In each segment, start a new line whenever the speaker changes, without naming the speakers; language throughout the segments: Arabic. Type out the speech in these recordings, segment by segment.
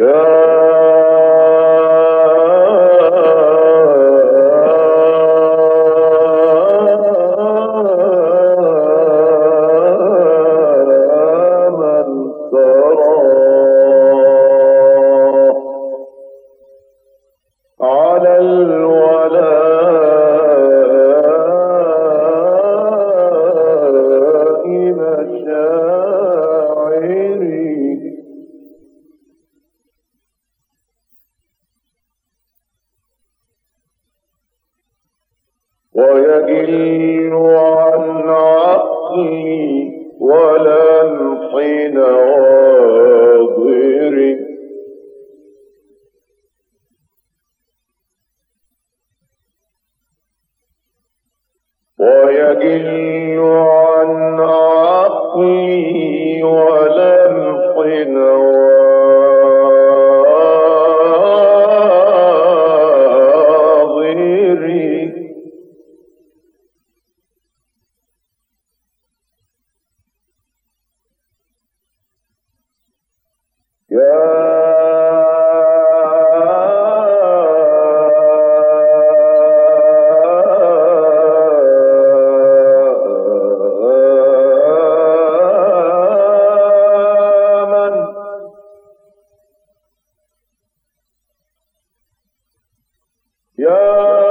Yeah, يا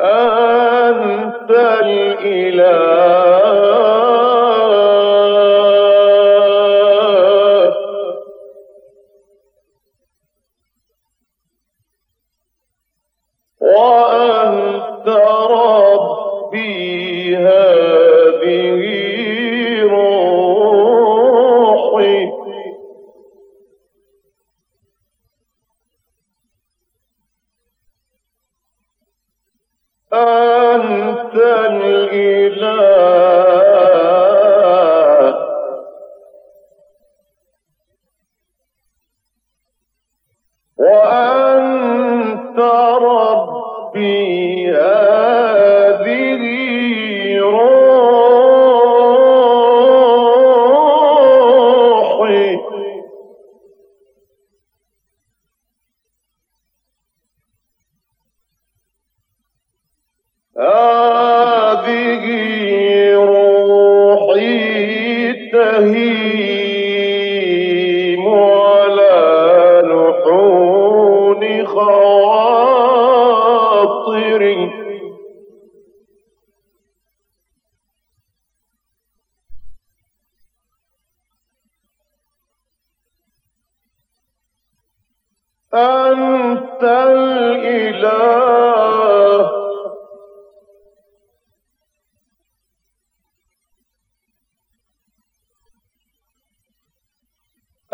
أنت الإله.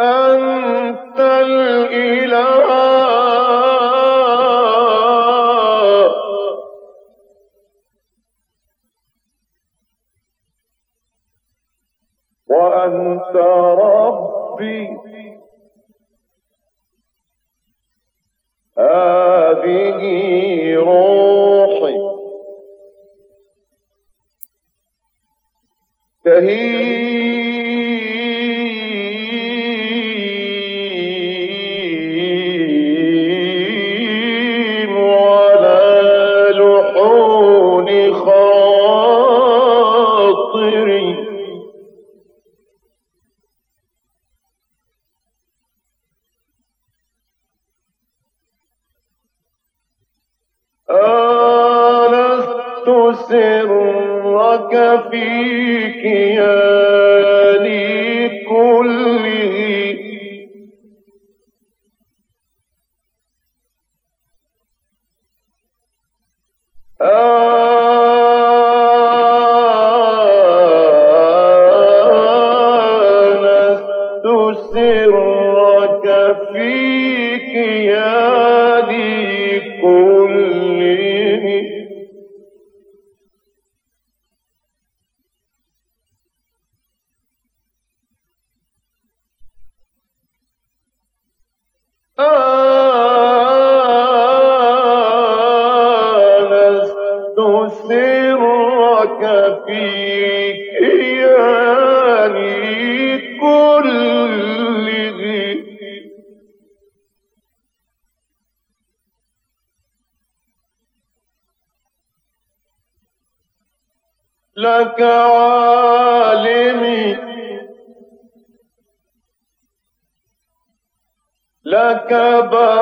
وأنت كعالم لك بار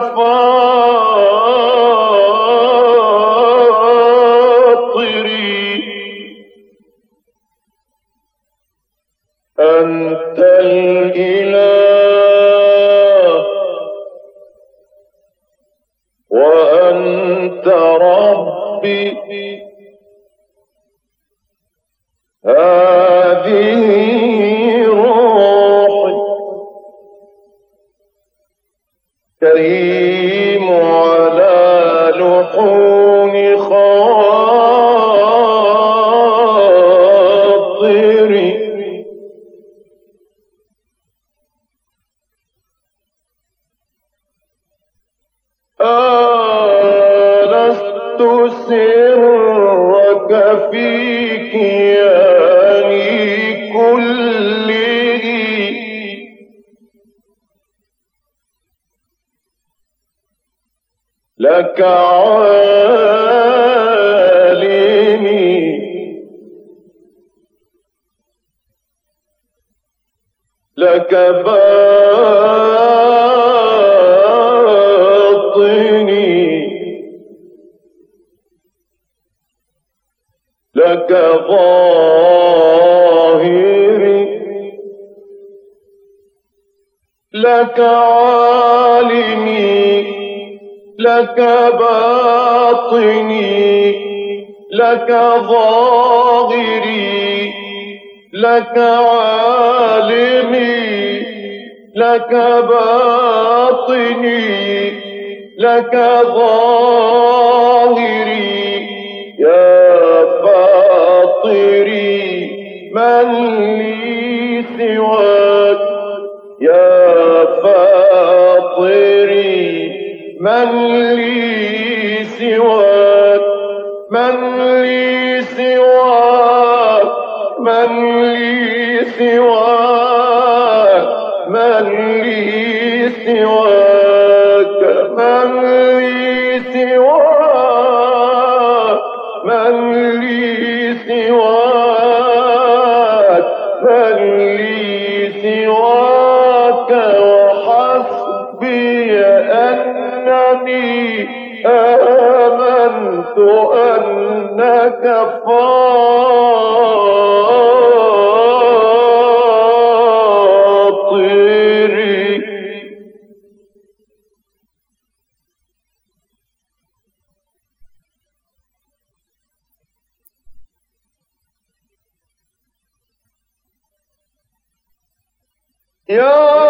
صفا لك ظاهري. لك عالمي. لك باطني. لك ظاهري. لك عالمي. لك باطني. لك ظاهري. يا فاطري من لي سواك. يا فاطري من لي سواك. من لي سواك. من لي سواك. أنك فاطري. يا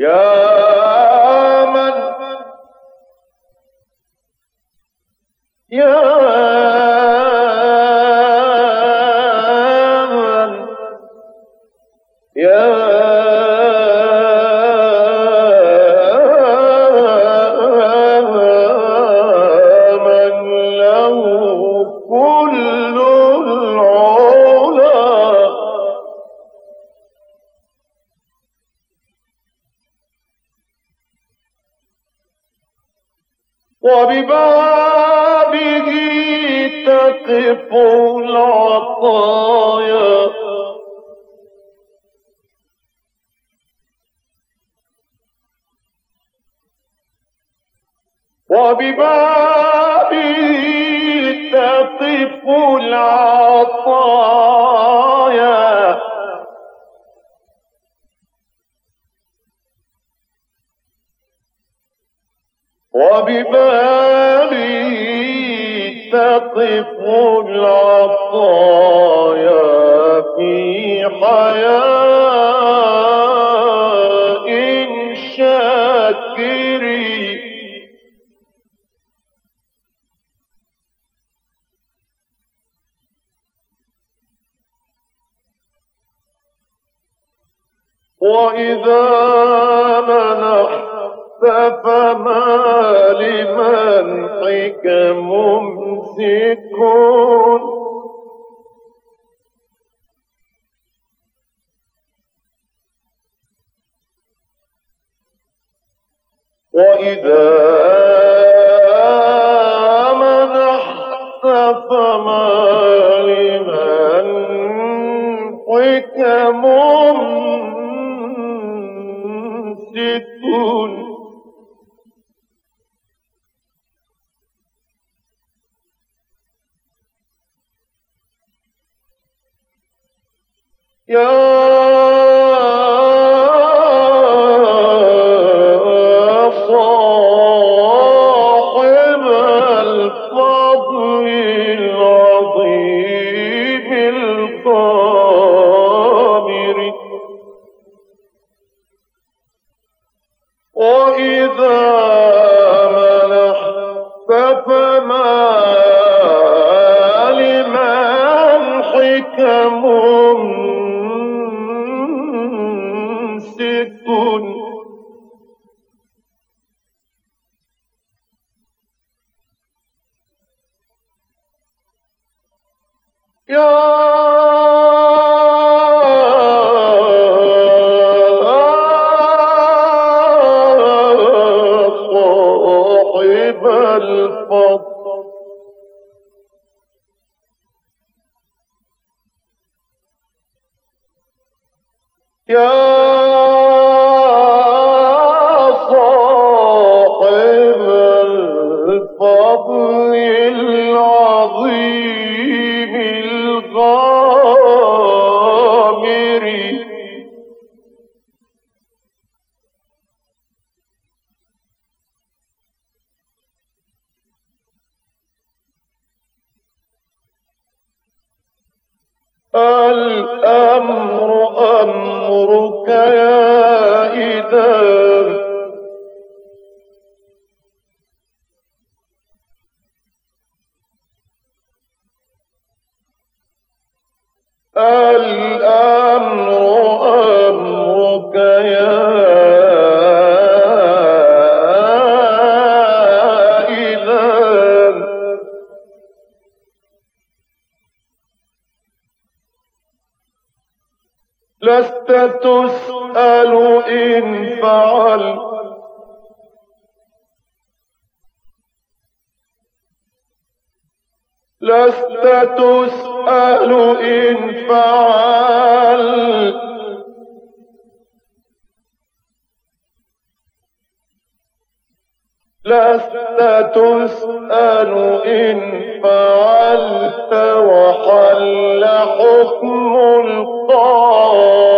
يا وإذا منحت فما لمنحك ممسكون وإذا فما لمنحك ممسكون Go. لست تسأل إن فعلت وحل حكم القاضي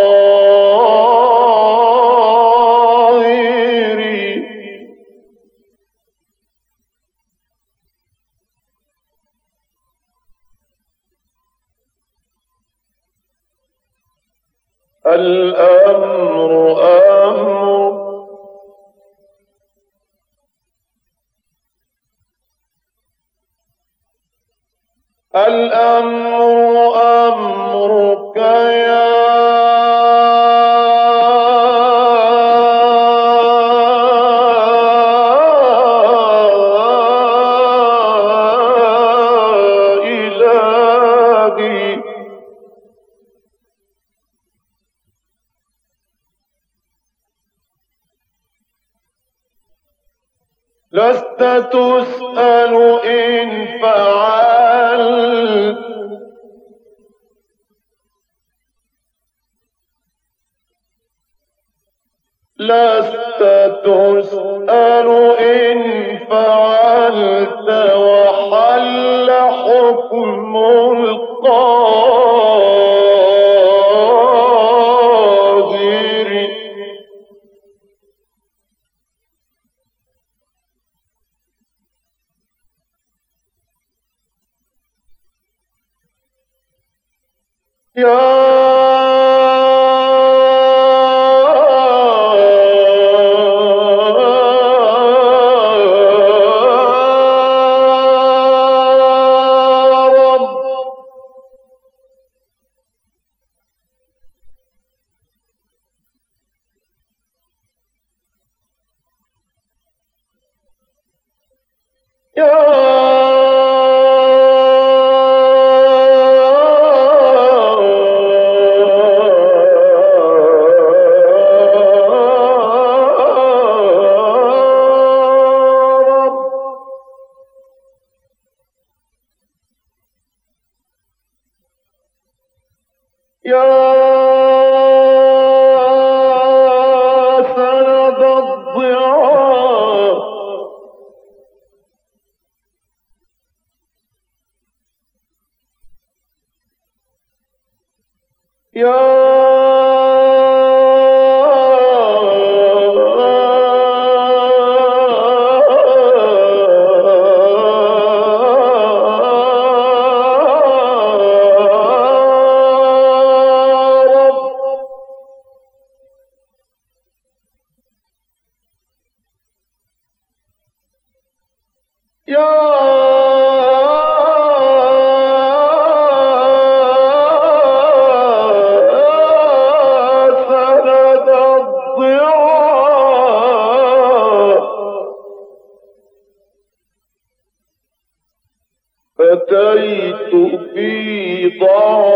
يا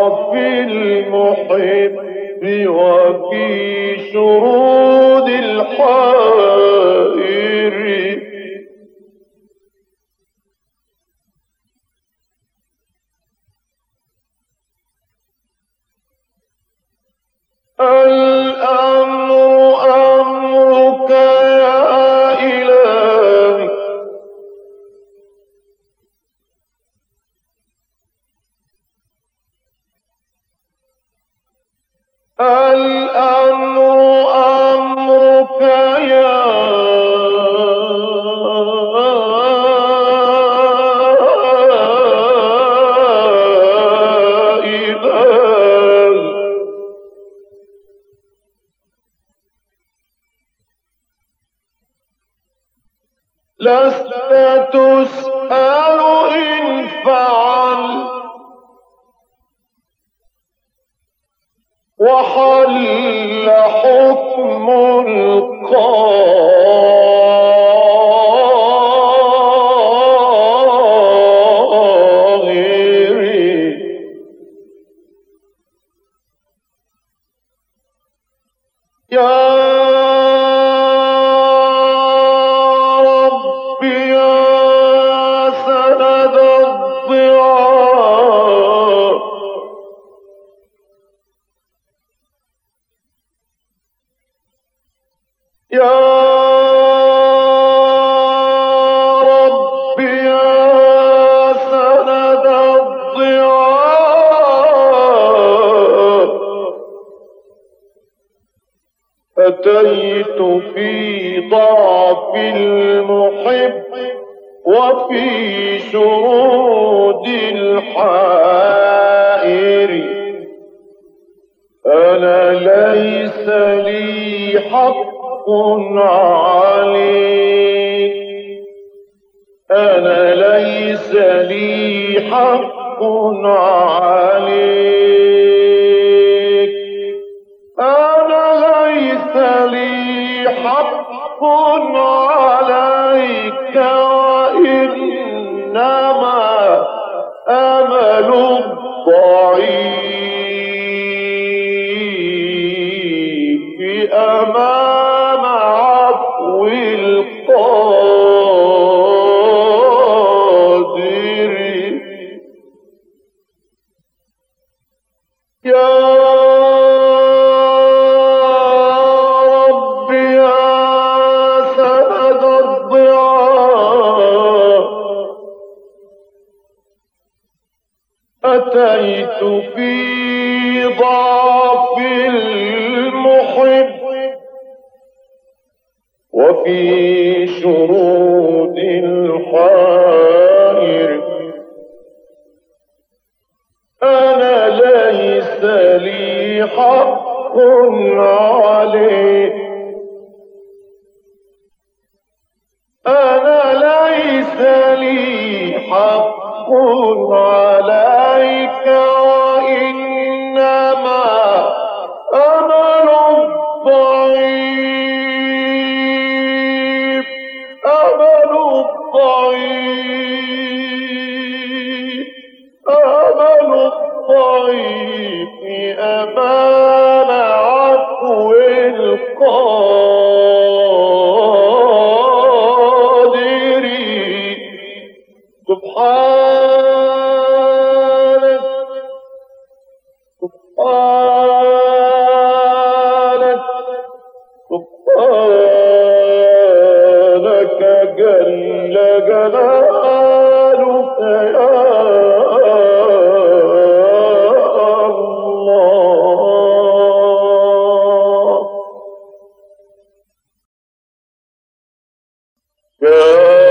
ضعف المحب وفي شرود يا أتيت في يا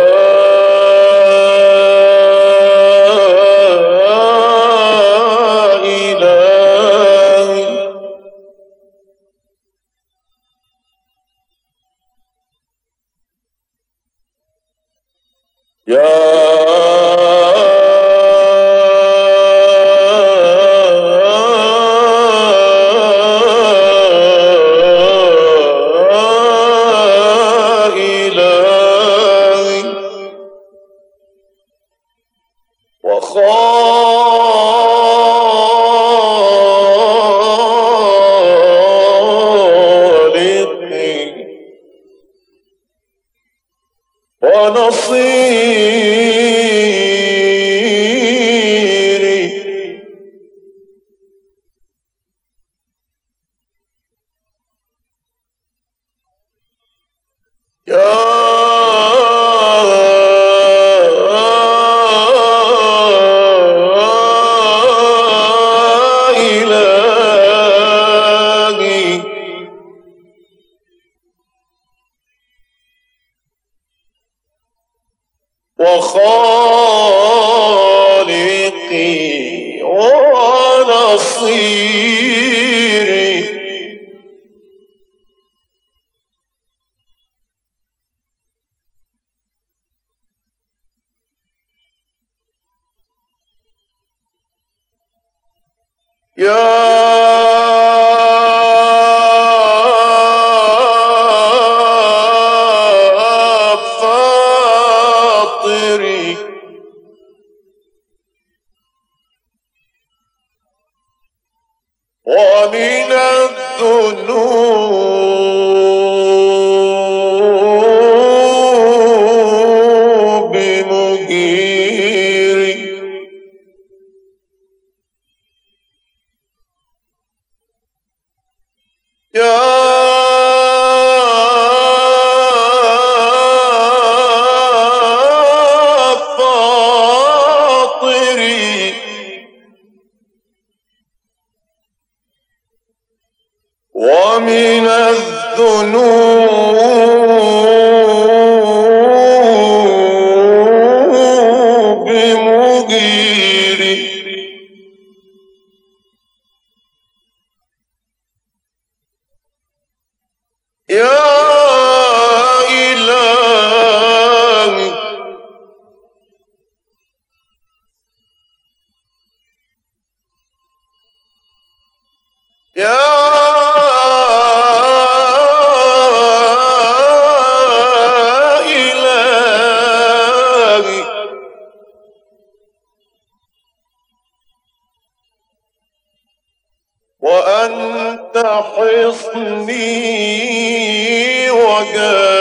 Yo! وأنت حصني وجاهي.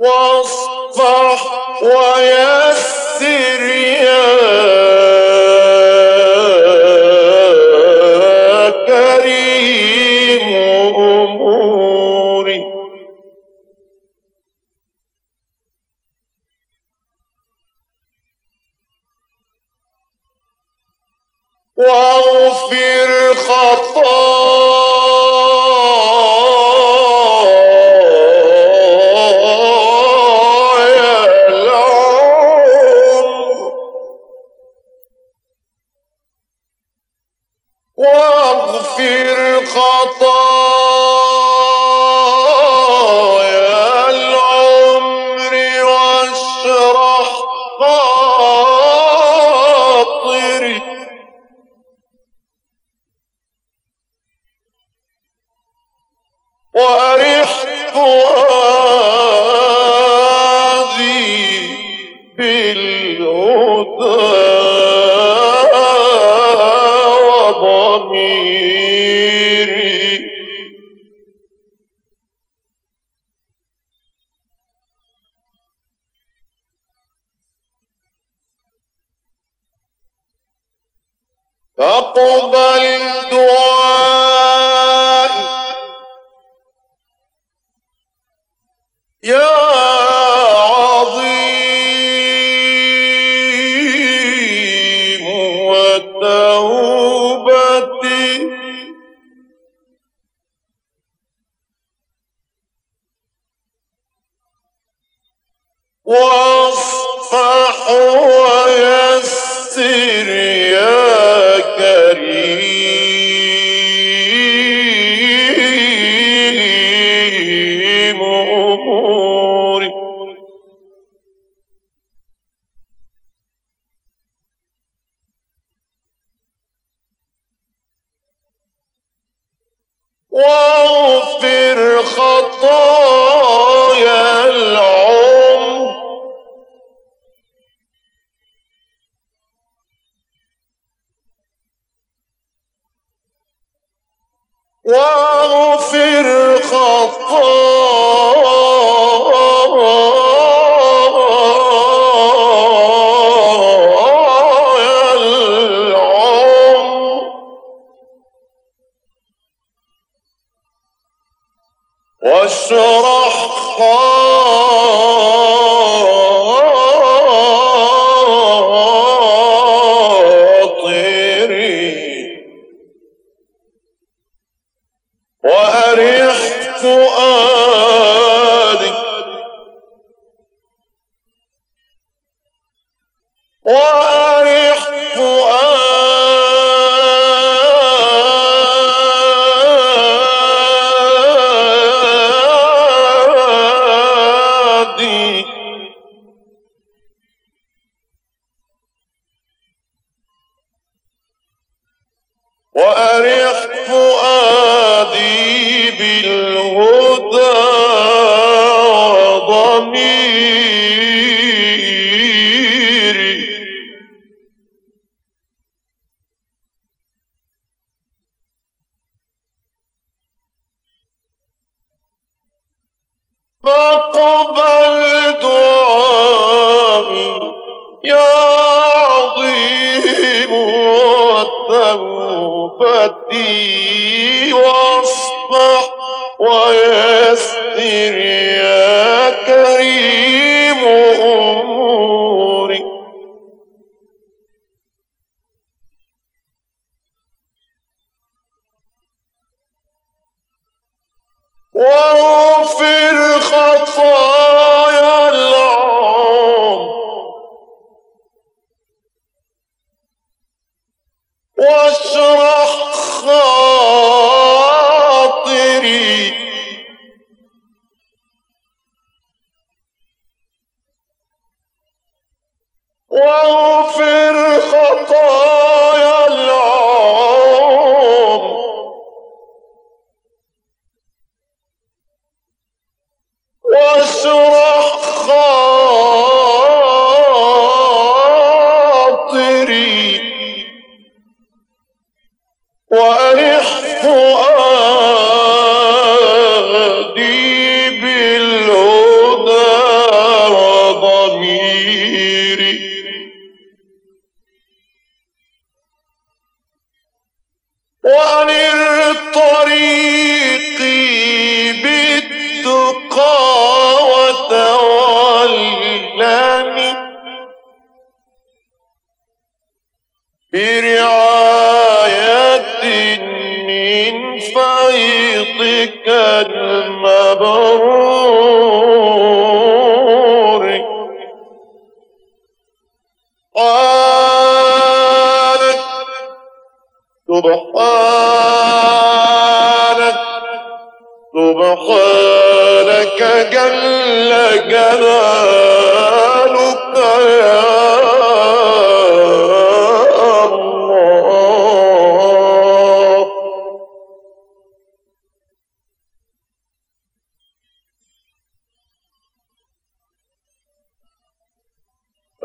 Whoa! فاقبل دعائي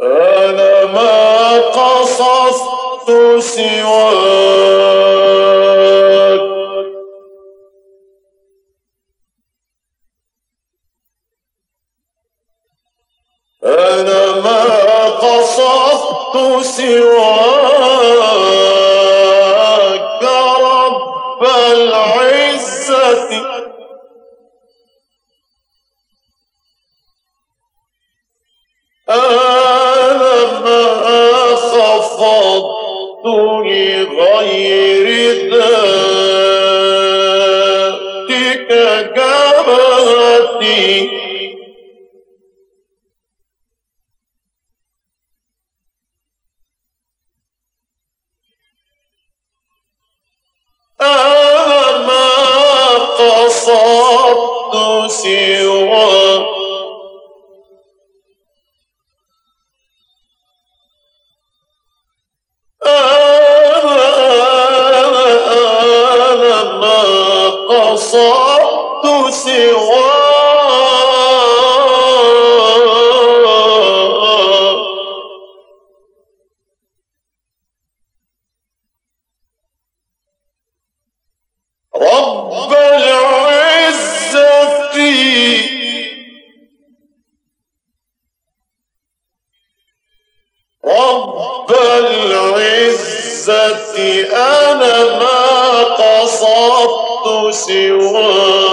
أنا ما قصصت سواك. رب العزة أنا ما قصدت سواك.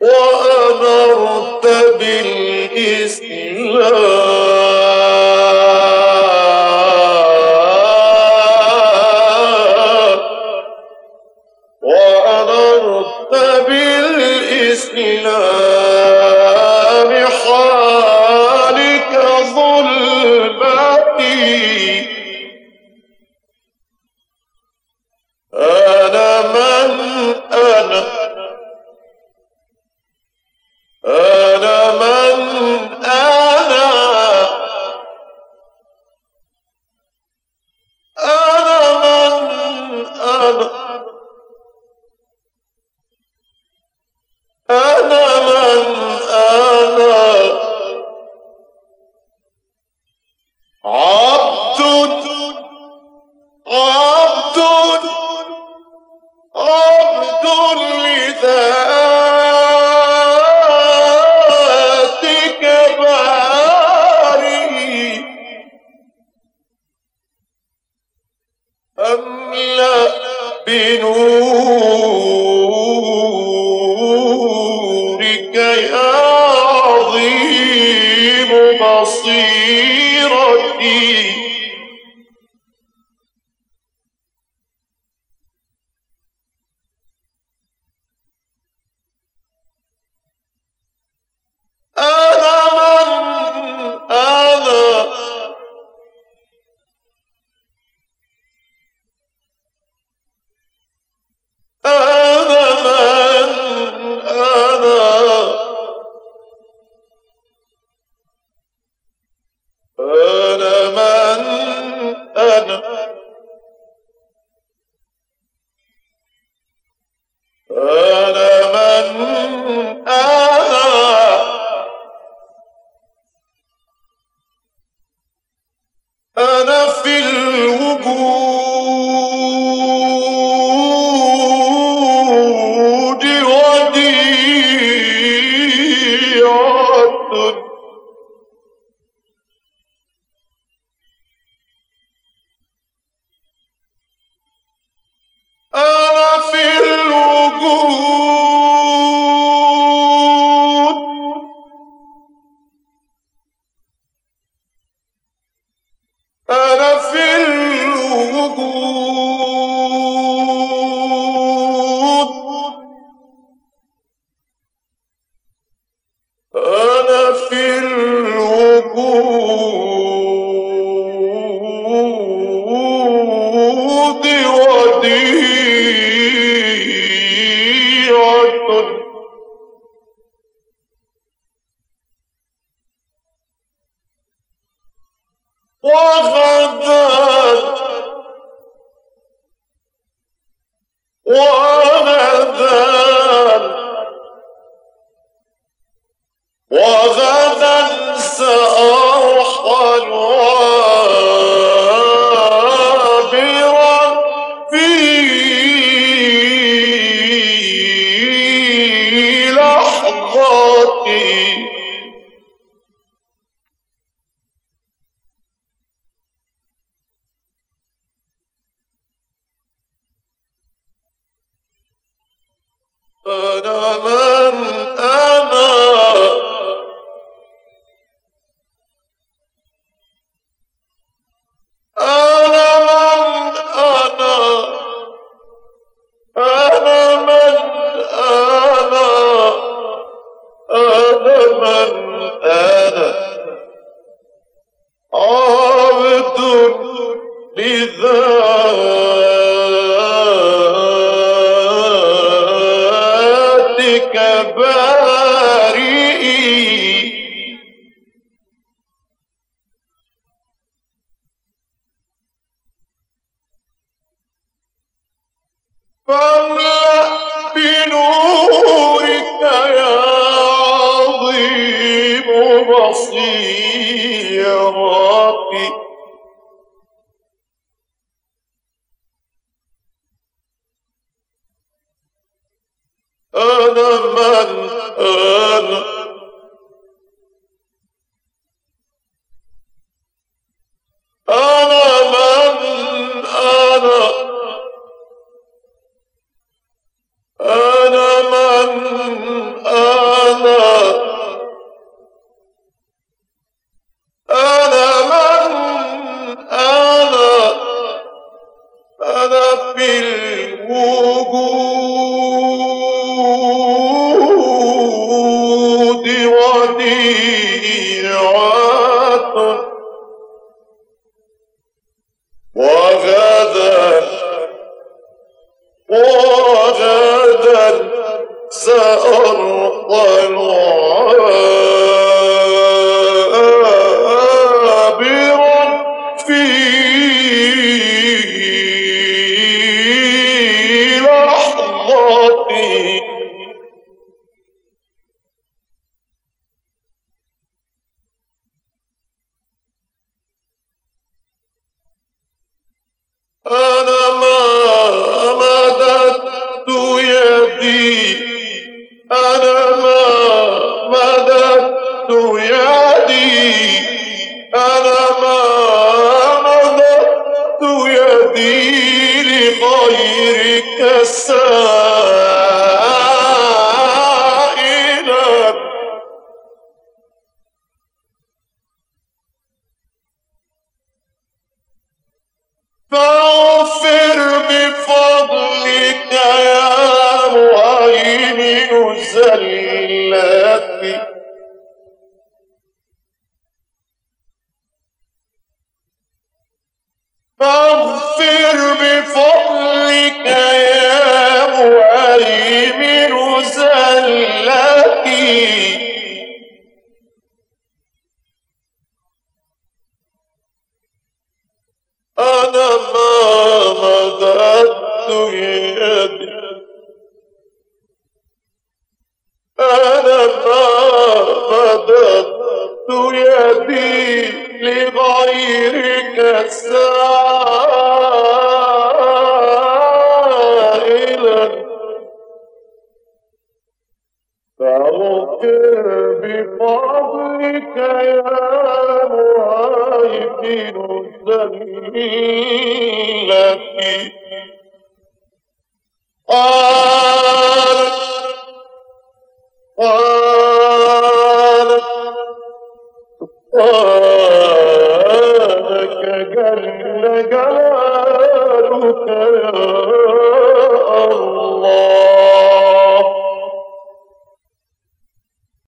وأمرت بالإسلام من
الآن